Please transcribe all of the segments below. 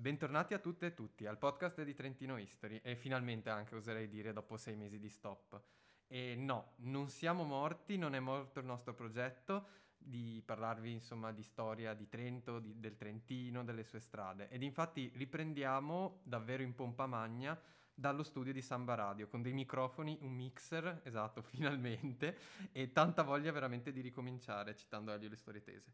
Bentornati a tutte e tutti al podcast di Trentino History e finalmente anche oserei dire dopo sei mesi di stop. E no, non siamo morti, non è morto il nostro progetto di parlarvi insomma di storia di Trento, di, del Trentino, delle sue strade ed infatti riprendiamo davvero in pompa magna dallo studio di Samba Radio con dei microfoni, un mixer, esatto, finalmente e tanta voglia veramente di ricominciare citando Elio le storie tese.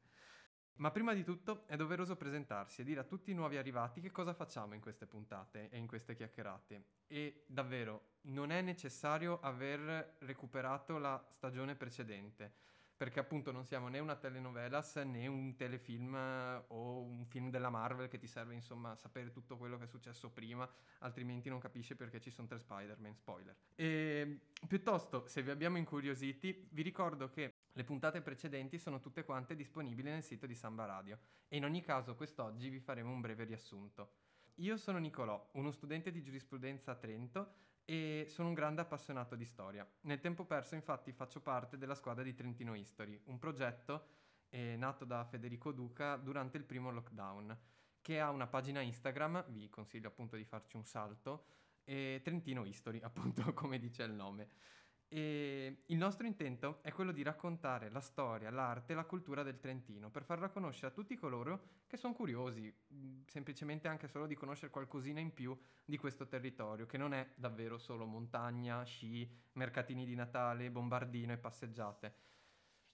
Ma prima di tutto è doveroso presentarsi e dire a tutti i nuovi arrivati che cosa facciamo in queste puntate e in queste chiacchierate. E davvero non è necessario aver recuperato la stagione precedente, perché appunto non siamo né una telenovelas né un telefilm eh, o un film della Marvel che ti serve insomma sapere tutto quello che è successo prima, altrimenti non capisci perché ci sono tre Spider-Man, spoiler. E piuttosto, se vi abbiamo incuriositi, vi ricordo che le puntate precedenti sono tutte quante disponibili nel sito di Samba Radio e in ogni caso quest'oggi vi faremo un breve riassunto. Io sono Nicolò, uno studente di giurisprudenza a Trento e sono un grande appassionato di storia. Nel tempo perso infatti faccio parte della squadra di Trentino History, un progetto eh, nato da Federico Duca durante il primo lockdown, che ha una pagina Instagram, vi consiglio appunto di farci un salto, e Trentino History appunto come dice il nome. E il nostro intento è quello di raccontare la storia, l'arte e la cultura del Trentino per farla conoscere a tutti coloro che sono curiosi, semplicemente anche solo di conoscere qualcosina in più di questo territorio, che non è davvero solo montagna, sci, mercatini di Natale, bombardino e passeggiate.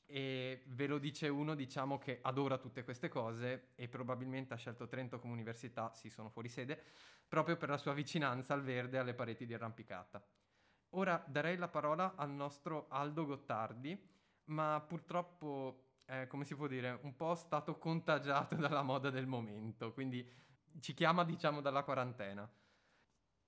E ve lo dice uno, diciamo, che adora tutte queste cose e probabilmente ha scelto Trento come università, sì, sono fuori sede, proprio per la sua vicinanza al verde e alle pareti di arrampicata. Ora darei la parola al nostro Aldo Gottardi, ma purtroppo, eh, come si può dire, un po' stato contagiato dalla moda del momento, quindi ci chiama, diciamo, dalla quarantena.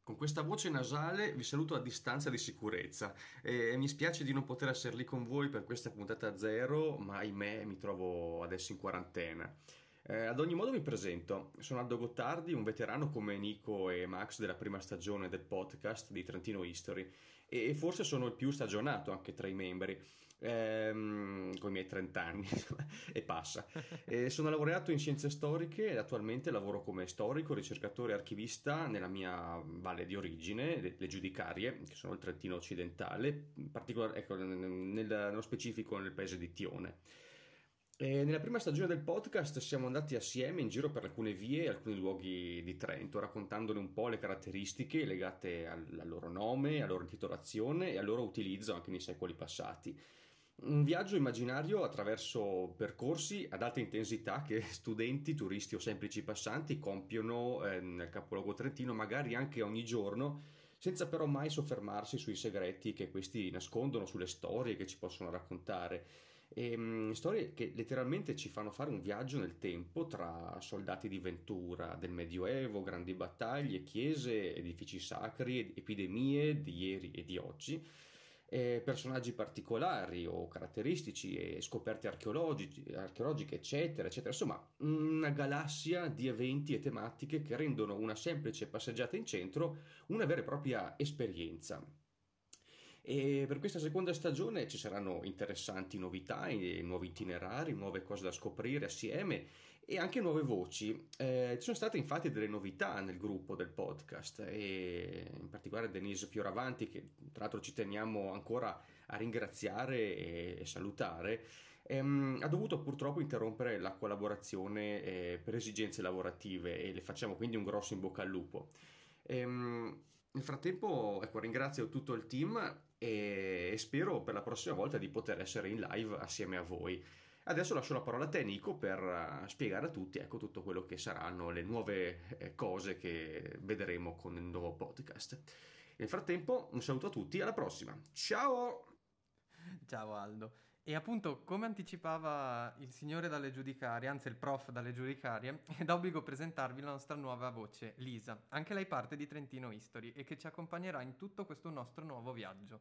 Con questa voce nasale vi saluto a distanza di sicurezza e mi spiace di non poter essere lì con voi per questa puntata zero, ma ahimè mi trovo adesso in quarantena. Eh, ad ogni modo mi presento, sono Aldo Gottardi, un veterano come Nico e Max della prima stagione del podcast di Trentino History e forse sono il più stagionato anche tra i membri, ehm, con i miei 30 anni e passa. E sono laureato in scienze storiche e attualmente lavoro come storico, ricercatore e archivista nella mia valle di origine, le, le Giudicarie, che sono il Trentino occidentale, in particolare ecco, nel, nello specifico nel paese di Tione. E nella prima stagione del podcast siamo andati assieme in giro per alcune vie e alcuni luoghi di Trento, raccontandone un po' le caratteristiche legate al, al loro nome, alla loro intitolazione e al loro utilizzo anche nei secoli passati. Un viaggio immaginario attraverso percorsi ad alta intensità che studenti, turisti o semplici passanti compiono eh, nel capoluogo trentino, magari anche ogni giorno, senza però mai soffermarsi sui segreti che questi nascondono, sulle storie che ci possono raccontare. E, um, storie che letteralmente ci fanno fare un viaggio nel tempo tra soldati di Ventura del Medioevo, grandi battaglie, chiese, edifici sacri, epidemie di ieri e di oggi. Eh, personaggi particolari o caratteristici e scoperte archeologiche, eccetera, eccetera. Insomma, una galassia di eventi e tematiche che rendono una semplice passeggiata in centro una vera e propria esperienza. E per questa seconda stagione ci saranno interessanti novità, nuovi itinerari, nuove cose da scoprire assieme e anche nuove voci. Eh, ci sono state infatti delle novità nel gruppo del podcast e in particolare Denise Fioravanti che tra l'altro ci teniamo ancora a ringraziare e, e salutare. Ehm, ha dovuto purtroppo interrompere la collaborazione eh, per esigenze lavorative e le facciamo quindi un grosso in bocca al lupo. Ehm, nel frattempo, ecco, ringrazio tutto il team e spero per la prossima volta di poter essere in live assieme a voi. Adesso lascio la parola a te Nico per eh, spiegare a tutti ecco, tutto quello che saranno le nuove eh, cose che vedremo con il nuovo podcast. Nel frattempo un saluto a tutti, alla prossima. Ciao! Ciao Aldo. E appunto, come anticipava il signore dalle giudicarie, anzi il prof dalle giudicarie, è d'obbligo presentarvi la nostra nuova voce, Lisa. Anche lei parte di Trentino History e che ci accompagnerà in tutto questo nostro nuovo viaggio.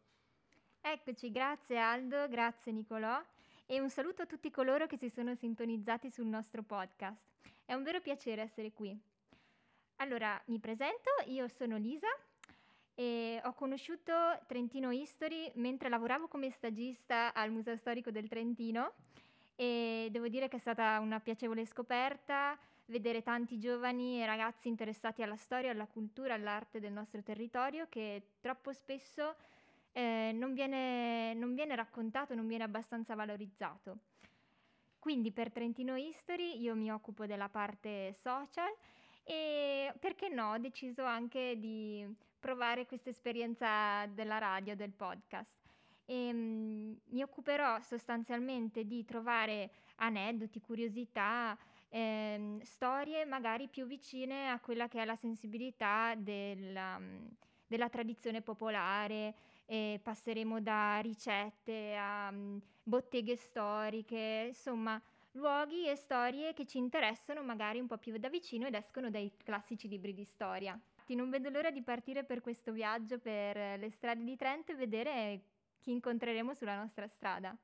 Eccoci, grazie Aldo, grazie Nicolò e un saluto a tutti coloro che si sono sintonizzati sul nostro podcast. È un vero piacere essere qui. Allora, mi presento, io sono Lisa, e ho conosciuto Trentino History mentre lavoravo come stagista al Museo Storico del Trentino e devo dire che è stata una piacevole scoperta vedere tanti giovani e ragazzi interessati alla storia, alla cultura, all'arte del nostro territorio che troppo spesso eh, non, viene, non viene raccontato, non viene abbastanza valorizzato. Quindi per Trentino History io mi occupo della parte social e perché no, ho deciso anche di provare questa esperienza della radio, del podcast. E, um, mi occuperò sostanzialmente di trovare aneddoti, curiosità, ehm, storie magari più vicine a quella che è la sensibilità della, della tradizione popolare. E passeremo da ricette a um, botteghe storiche, insomma luoghi e storie che ci interessano magari un po' più da vicino ed escono dai classici libri di storia. Non vedo l'ora di partire per questo viaggio per le strade di Trento e vedere chi incontreremo sulla nostra strada.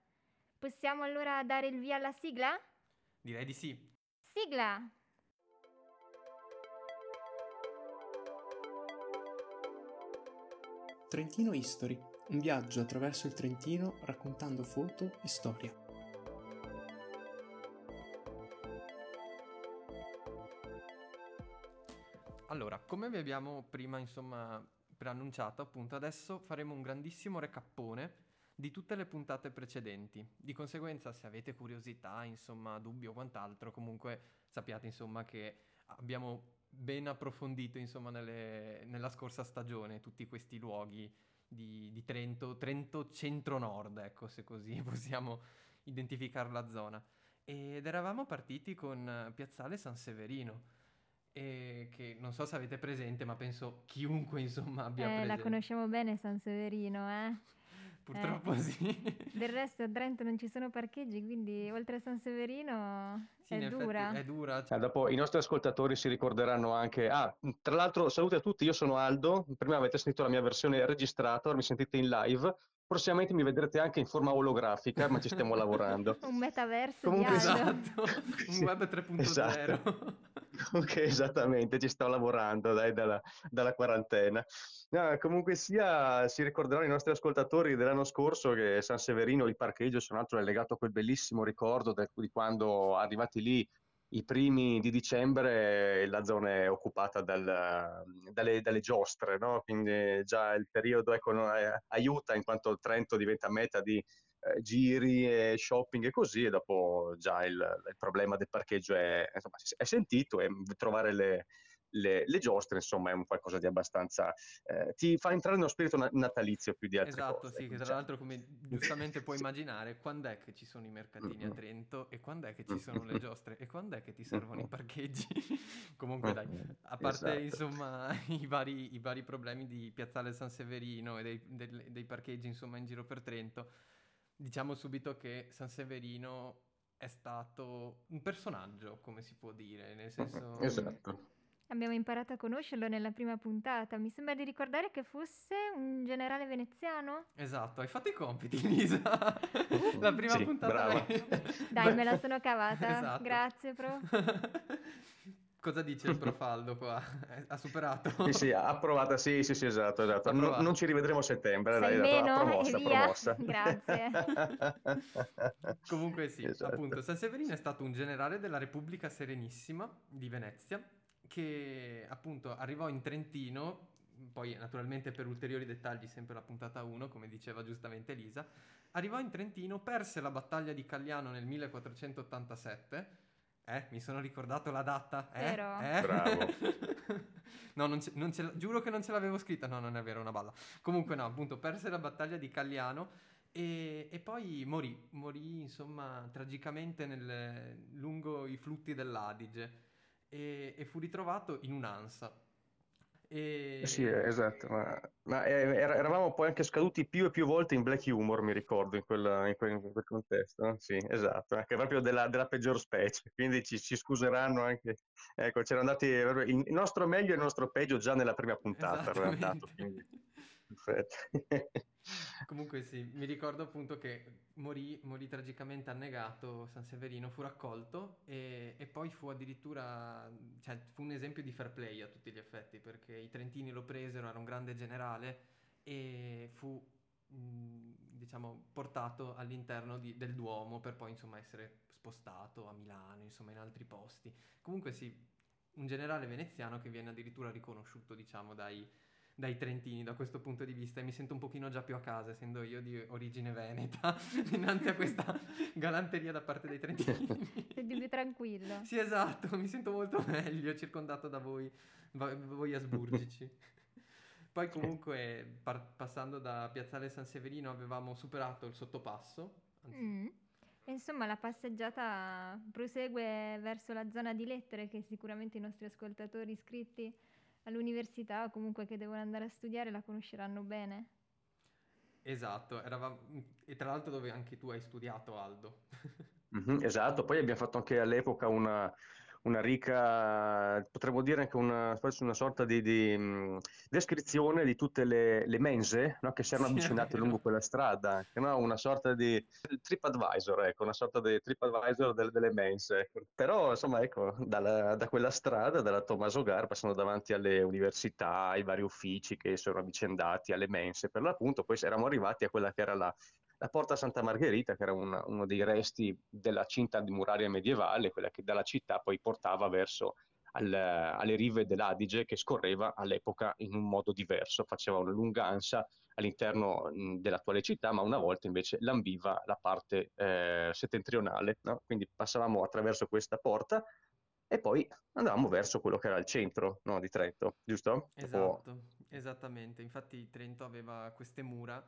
Possiamo allora dare il via alla sigla? Direi di sì. Sigla! Trentino History, un viaggio attraverso il Trentino raccontando foto e storia. Come vi abbiamo prima, insomma, preannunciato, appunto, adesso faremo un grandissimo recappone di tutte le puntate precedenti. Di conseguenza, se avete curiosità, insomma, dubbi o quant'altro, comunque sappiate, insomma, che abbiamo ben approfondito, insomma, nelle, nella scorsa stagione tutti questi luoghi di, di Trento, Trento centro-nord, ecco, se così possiamo identificare la zona. Ed eravamo partiti con Piazzale San Severino e che non so se avete presente, ma penso chiunque insomma abbia eh, presente. La conosciamo bene San Severino, eh? Purtroppo eh. sì. Del resto a Trento non ci sono parcheggi, quindi oltre a San Severino sì, è dura. È dura. Ah, dopo i nostri ascoltatori si ricorderanno anche... Ah, tra l'altro salute a tutti, io sono Aldo, prima avete sentito la mia versione registrata, ora mi sentite in live. Prossimamente mi vedrete anche in forma olografica, ma ci stiamo lavorando. Un metaverso Comunque, esatto, un web 3.0. Esatto. Ok, esattamente, ci sto lavorando dai, dalla, dalla quarantena. No, comunque sia, si ricorderanno i nostri ascoltatori dell'anno scorso che San Severino, il parcheggio, se non altro è legato a quel bellissimo ricordo de, di quando arrivati lì i primi di dicembre la zona è occupata dal, dalle, dalle, giostre, no? quindi già il periodo ecco, aiuta in quanto Trento diventa meta di eh, giri e shopping e così, e dopo già il, il problema del parcheggio è, insomma, è sentito e trovare le, le, le, giostre, insomma, è un qualcosa di abbastanza. Eh, ti fa entrare nello spirito natalizio più di altre esatto, cose. Esatto, sì, che tra l'altro, come giustamente puoi immaginare, quando è che ci sono i mercatini a Trento e quando è che ci sono le giostre e quando è che ti servono i parcheggi. Comunque, dai, a parte esatto. insomma i vari, i vari, problemi di Piazzale San Severino e dei, dei, dei parcheggi, insomma, in giro per Trento, diciamo subito che San Severino è stato un personaggio, come si può dire, nel senso... Esatto Abbiamo imparato a conoscerlo nella prima puntata. Mi sembra di ricordare che fosse un generale veneziano. Esatto, hai fatto i compiti, Lisa. la prima sì, puntata. Brava. Dai, me la sono cavata. Esatto. Grazie, Pro. Cosa dice il profaldo qua? Ha superato? Sì, sì, approvata, sì, sì, sì, esatto, esatto. Non, non, ci rivedremo a settembre, Sei dai, meno, promossa, promossa. Grazie. Comunque sì, esatto. appunto, San Severino è stato un generale della Repubblica Serenissima di Venezia che appunto arrivò in Trentino, poi naturalmente per ulteriori dettagli sempre la puntata 1, come diceva giustamente Elisa, arrivò in Trentino, perse la battaglia di Cagliano nel 1487. Eh, mi sono ricordato la data. Eh? Vero? Eh? Bravo. no, non ce, non ce, giuro che non ce l'avevo scritta. No, non è vero, una balla. Comunque no, appunto, perse la battaglia di Cagliano e, e poi morì. Morì, insomma, tragicamente nel, lungo i flutti dell'Adige e, e fu ritrovato in un'ansa. E... Sì, esatto, ma, ma eh, eravamo poi anche scaduti più e più volte in black humor, mi ricordo, in, quella, in, quel, in quel, contesto. Sì, esatto, anche proprio della, della peggior specie, quindi ci, ci, scuseranno anche. Ecco, c'erano andati il nostro meglio e il nostro peggio già nella prima puntata, dato, quindi... Perfetto. Comunque sì, mi ricordo appunto che morì, morì tragicamente annegato San Severino, fu raccolto e, e, poi fu addirittura, cioè fu un esempio di fair play a tutti gli effetti perché i Trentini lo presero, era un grande generale e fu diciamo, portato all'interno di, del Duomo per poi insomma essere spostato a Milano, insomma in altri posti. Comunque sì, un generale veneziano che viene addirittura riconosciuto, diciamo, dai, dai trentini da questo punto di vista e mi sento un pochino già più a casa essendo io di origine veneta dinanzi a questa galanteria da parte dei trentini. Senti più tranquillo. Sì, esatto, mi sento molto meglio circondato da voi, voi asburgici. Poi comunque par- passando da Piazzale San Severino avevamo superato il sottopasso. Anzi... Mm. Insomma, la passeggiata prosegue verso la zona di lettere che sicuramente i nostri ascoltatori iscritti all'università o comunque che devono andare a studiare la conosceranno bene. Esatto, eravamo... e tra l'altro dove anche tu hai studiato Aldo. mm-hmm, esatto, poi abbiamo fatto anche all'epoca una, una ricca, potremmo dire anche una, una sorta di, di um, descrizione di tutte le, le mense no, che si erano avvicinate sì, lungo quella strada, no? una sorta di TripAdvisor, ecco, una sorta di TripAdvisor del, delle mense. Ecco. Però, insomma, ecco, dalla, da quella strada, dalla Tommaso Gar, passando davanti alle università, ai vari uffici che si erano avvicendati, alle mense, per l'appunto, poi eravamo arrivati a quella che era la la Porta Santa Margherita, che era un, uno dei resti della cinta di muraria medievale, quella che dalla città poi portava verso al, alle rive dell'Adige, che scorreva all'epoca in un modo diverso, faceva una lunga all'interno dell'attuale città, ma una volta invece lambiva la parte eh, settentrionale, no? quindi passavamo attraverso questa porta e poi andavamo verso quello che era il centro no, di Trento, giusto? Esatto, o... esattamente. Infatti Trento aveva queste mura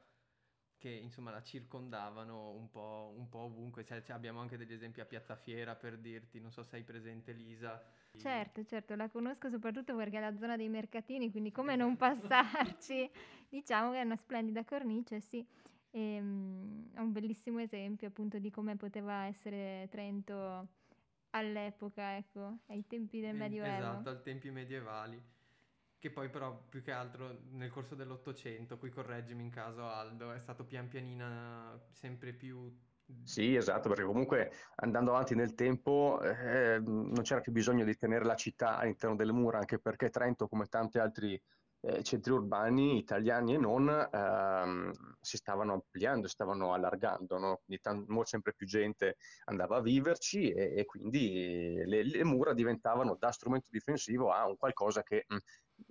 che insomma la circondavano un po', un po ovunque. Cioè, cioè, abbiamo anche degli esempi a Piazza Fiera per dirti, non so se hai presente Lisa. Certo, certo, la conosco soprattutto perché è la zona dei mercatini, quindi come non passarci? diciamo che è una splendida cornice, sì. E, um, è un bellissimo esempio appunto di come poteva essere Trento all'epoca, ecco, ai tempi del Medioevo. Esatto, ai tempi medievali che poi però più che altro nel corso dell'Ottocento, qui correggimi in caso Aldo, è stato pian pianino sempre più... Sì, esatto, perché comunque andando avanti nel tempo eh, non c'era più bisogno di tenere la città all'interno delle mura, anche perché Trento, come tanti altri eh, centri urbani italiani e non, ehm, si stavano ampliando, stavano allargando, no? quindi t- sempre più gente andava a viverci e, e quindi le, le, mura diventavano da strumento difensivo a un qualcosa che mh,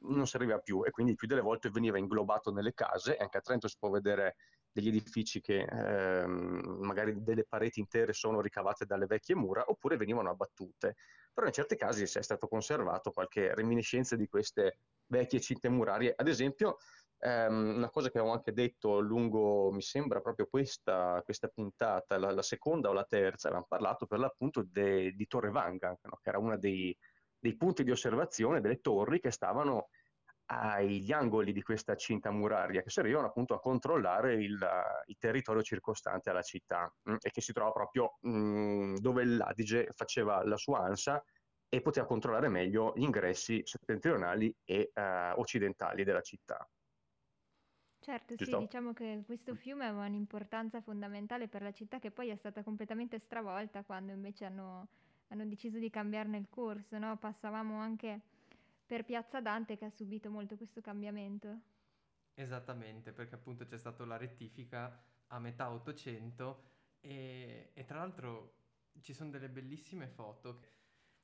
non serviva più e quindi più delle volte veniva inglobato nelle case, anche a Trento si può vedere degli edifici che ehm, magari delle pareti intere sono ricavate dalle vecchie mura oppure venivano abbattute, però in certi casi si è stato conservato qualche reminiscenza di queste vecchie cinte murarie, ad esempio ehm, una cosa che avevo anche detto lungo, mi sembra proprio questa, questa puntata, la, la, seconda o la terza, avevamo parlato per l'appunto de, di Torre Vanga, no? che era una dei dei punti di osservazione delle torri che stavano agli angoli di questa cinta muraria che servivano appunto a controllare il, il territorio circostante alla città mh, mm, e che si trova proprio mh, mm, dove l'Adige faceva la sua ansa e poteva controllare meglio gli ingressi settentrionali e uh, occidentali della città. Certo, Giusto? sì, diciamo che questo fiume aveva un'importanza fondamentale per la città che poi è stata completamente stravolta quando invece hanno hanno deciso di cambiarne il corso, no? Passavamo anche per Piazza Dante che ha subito molto questo cambiamento. Esattamente, perché appunto c'è stata la rettifica a metà 800 e, e tra l'altro ci sono delle bellissime foto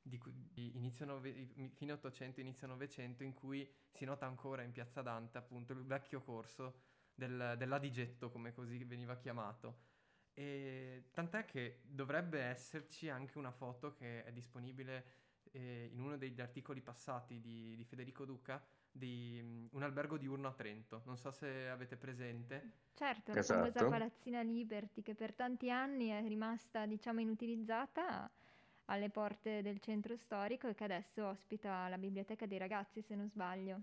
di, di inizio nove, fine 800, inizio 900 in cui si nota ancora in Piazza Dante appunto il vecchio corso del, dell'Adigetto come così veniva chiamato e tant'è che dovrebbe esserci anche una foto che è disponibile eh, in uno degli articoli passati di, di Federico Duca di um, un albergo diurno a Trento. Non so se avete presente. Certo, la esatto. famosa palazzina Liberty che per tanti anni è rimasta, diciamo, inutilizzata alle porte del centro storico e che adesso ospita la biblioteca dei ragazzi, se non sbaglio.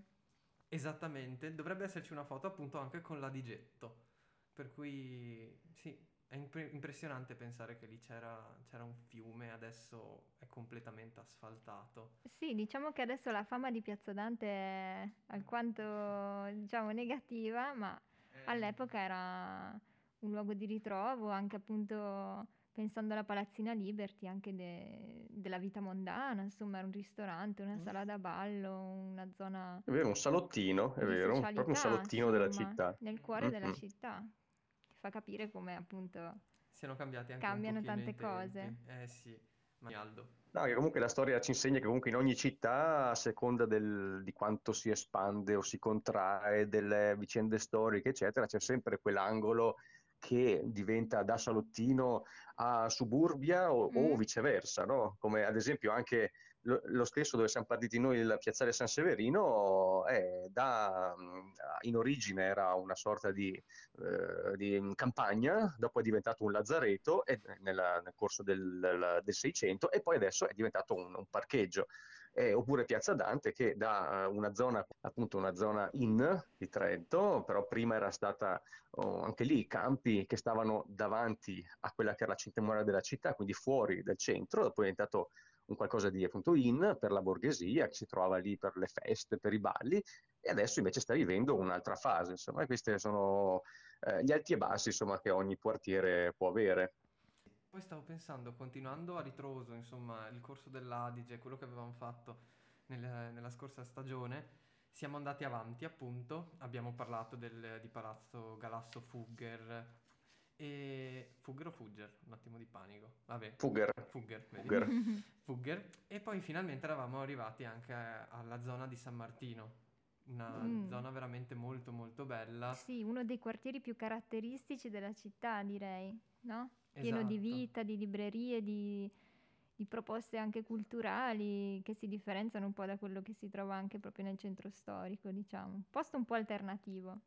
Esattamente, dovrebbe esserci una foto appunto anche con la Digetto. Per cui sì, è impre- impressionante pensare che lì c'era, c'era, un fiume, adesso è completamente asfaltato. Sì, diciamo che adesso la fama di Piazza Dante è alquanto, diciamo, negativa, ma eh. all'epoca era un luogo di ritrovo, anche appunto pensando alla Palazzina Liberty, anche de- della vita mondana, insomma, era un ristorante, una Mm. sala da ballo, una zona È vero, un salottino, è vero, socialità, proprio un salottino della insomma, città. nel cuore della Mm-mm. città, fa capire come appunto Siano cambiati anche Cambiano tante cose. Eh sì, ma Aldo. No, che comunque la storia ci insegna che comunque in ogni città, a seconda del- di quanto si espande o si contrae, delle vicende storiche, eccetera, c'è sempre quell'angolo che diventa da salottino a suburbia o, o Mm. viceversa, no? Come ad esempio anche lo, stesso dove siamo partiti noi, il piazzale San Severino, è da, mh, in origine era una sorta di, eh, di campagna, dopo è diventato un lazzareto e- nella- nel corso del, del 600 e poi adesso è diventato un, un parcheggio. Eh, oppure Piazza Dante che da eh, una zona, appunto una zona in di Trento, però prima era stata oh, anche lì campi che stavano davanti a quella che era la centenaria della città, quindi fuori dal centro, dopo è diventato un qualcosa di appunto in per la borghesia che si trovava lì per le feste, per i balli e adesso invece sta vivendo un'altra fase, insomma, questi sono eh, gli alti e bassi insomma, che ogni quartiere può avere. Poi stavo pensando, continuando a ritroso, insomma, il corso dell'Adige, quello che avevamo fatto nel- nella scorsa stagione, siamo andati avanti, appunto, abbiamo parlato del- di Palazzo Galasso Fugger e... Fugger o Fugger? Un attimo di panico. Vabbè, Fugger, Fugger, vedi? Fugger. Fugger. E poi finalmente eravamo arrivati anche alla zona di San Martino, una Mm. zona veramente molto molto bella. Sì, uno dei quartieri più caratteristici della città, direi, no? Pieno di Esatto. vita, di librerie, di, di proposte anche culturali che si differenziano un po' da quello che si trova anche proprio nel centro storico, diciamo. Un posto un po' alternativo.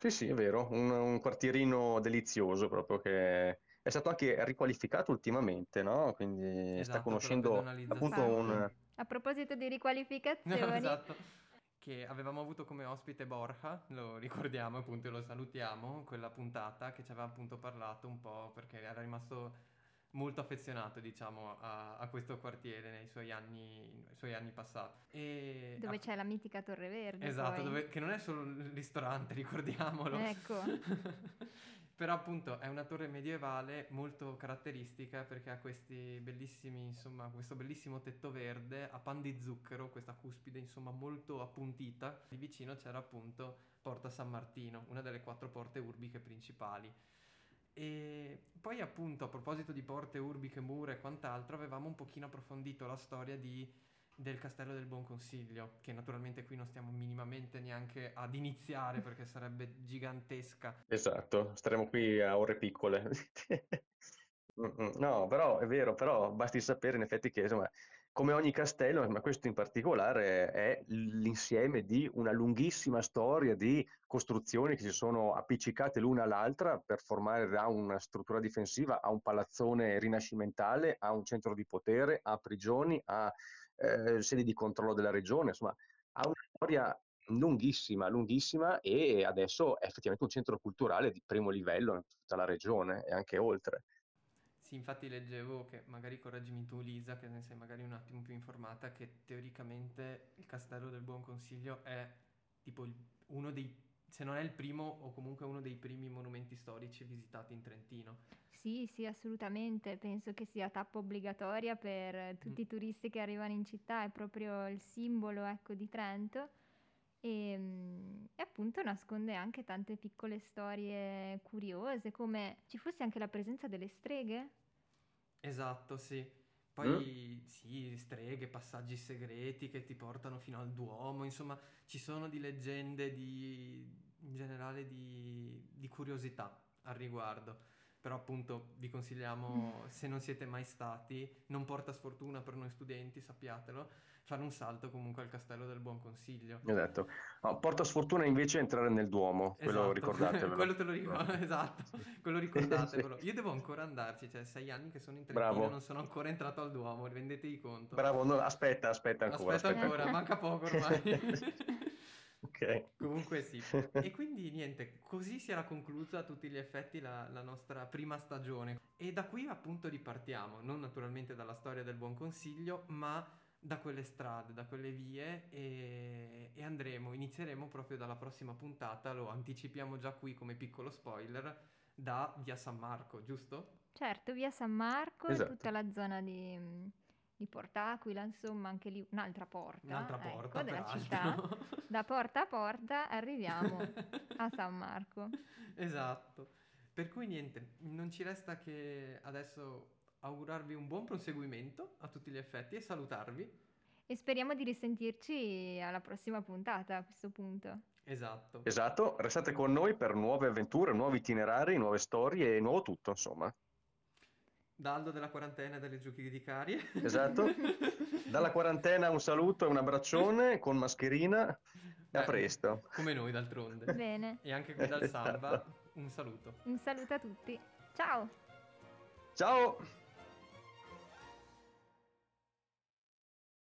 Sì, sì, è vero, un, un quartierino delizioso proprio che è stato anche riqualificato ultimamente, no? Quindi Esatto, sta conoscendo appunto un... A proposito di No, riqualificazioni, esatto. Che avevamo avuto come ospite Borja, lo ricordiamo appunto e lo salutiamo, quella puntata che ci aveva appunto parlato un po' perché era rimasto molto affezionato diciamo a, a questo quartiere nei suoi anni, nei suoi anni passati. E dove app- c'è la mitica Torre Verde. Esatto, dove- che non è solo il ristorante, ricordiamolo. Ecco. Però appunto è una torre medievale molto caratteristica perché ha questi bellissimi, insomma, questo bellissimo tetto verde a pan di zucchero, questa cuspide insomma molto appuntita. Di vicino c'era appunto Porta San Martino, una delle quattro porte urbiche principali. E poi appunto a proposito di porte urbiche, mura e quant'altro, avevamo un pochino approfondito la storia di del Castello del Buon Consiglio, che naturalmente qui non stiamo minimamente neanche ad iniziare perché sarebbe gigantesca. Esatto, staremo qui a ore piccole. Mm-mm. No, però è vero, però basti sapere in effetti che insomma, come ogni castello, ma questo in particolare è l'insieme di una lunghissima storia di costruzioni che si sono appiccicate l'una all'altra per formare da una struttura difensiva a un palazzone rinascimentale, a un centro di potere, a prigioni, a eh, sedi di controllo della regione, insomma, ha una storia lunghissima, lunghissima e adesso è effettivamente un centro culturale di primo livello in tutta la regione e anche oltre. Sì, infatti leggevo che, magari correggimi tu Lisa, che ne sei magari un attimo più informata, che teoricamente il Castello del Buon Consiglio è tipo uno dei, se non è il primo o comunque uno dei primi monumenti storici visitati in Trentino. Sì, sì, assolutamente. Penso che sia tappa obbligatoria per tutti i turisti che arrivano in città, è proprio il simbolo, ecco, di Trento. E, mm, e appunto nasconde anche tante piccole storie curiose, come ci fosse anche la presenza delle streghe. Esatto, sì. Poi sì, streghe, passaggi segreti che ti portano fino al Duomo, insomma, ci sono di leggende di, in generale di, di curiosità al riguardo. Però appunto vi consigliamo, se non siete mai stati, non porta sfortuna per noi studenti, sappiatelo, fare un salto comunque al Castello del Buon Consiglio. Esatto. No, porta sfortuna invece entrare nel Duomo, quello Esatto, ricordatevelo. quello te lo ricordo, esatto, quello ricordatevelo. Io devo ancora andarci, cioè sei anni che sono in Trentino Bravo. e non sono ancora entrato al Duomo, rendetevi conto. Bravo, no, aspetta, aspetta ancora. Aspetta aspetta ancora, manca poco ormai. Ok. Comunque sì. E quindi niente, così si era conclusa a tutti gli effetti la, la nostra prima stagione. E da qui appunto ripartiamo, non naturalmente dalla storia del buon consiglio, ma da quelle strade, da quelle vie e, e andremo, inizieremo proprio dalla prossima puntata, lo anticipiamo già qui come piccolo spoiler, da via San Marco, giusto? Certo, via San Marco Esatto. e tutta la zona di, di Portaquila, insomma, anche lì un'altra porta. Un'altra ecco, porta, della peraltro. città. Da porta a porta arriviamo a San Marco. Esatto. Per cui niente, non ci resta che adesso augurarvi un buon proseguimento a tutti gli effetti e salutarvi. E speriamo di risentirci alla prossima puntata a questo punto. Esatto. Esatto, restate con noi per nuove avventure, nuovi itinerari, nuove storie e nuovo tutto, insomma. Da Aldo della quarantena e delle giochi di carie. Esatto. Dalla quarantena un saluto e un abbraccione con mascherina e a presto. Come noi d'altronde. Bene, E anche qui dal Samba un saluto. un saluto a tutti. Ciao! Ciao!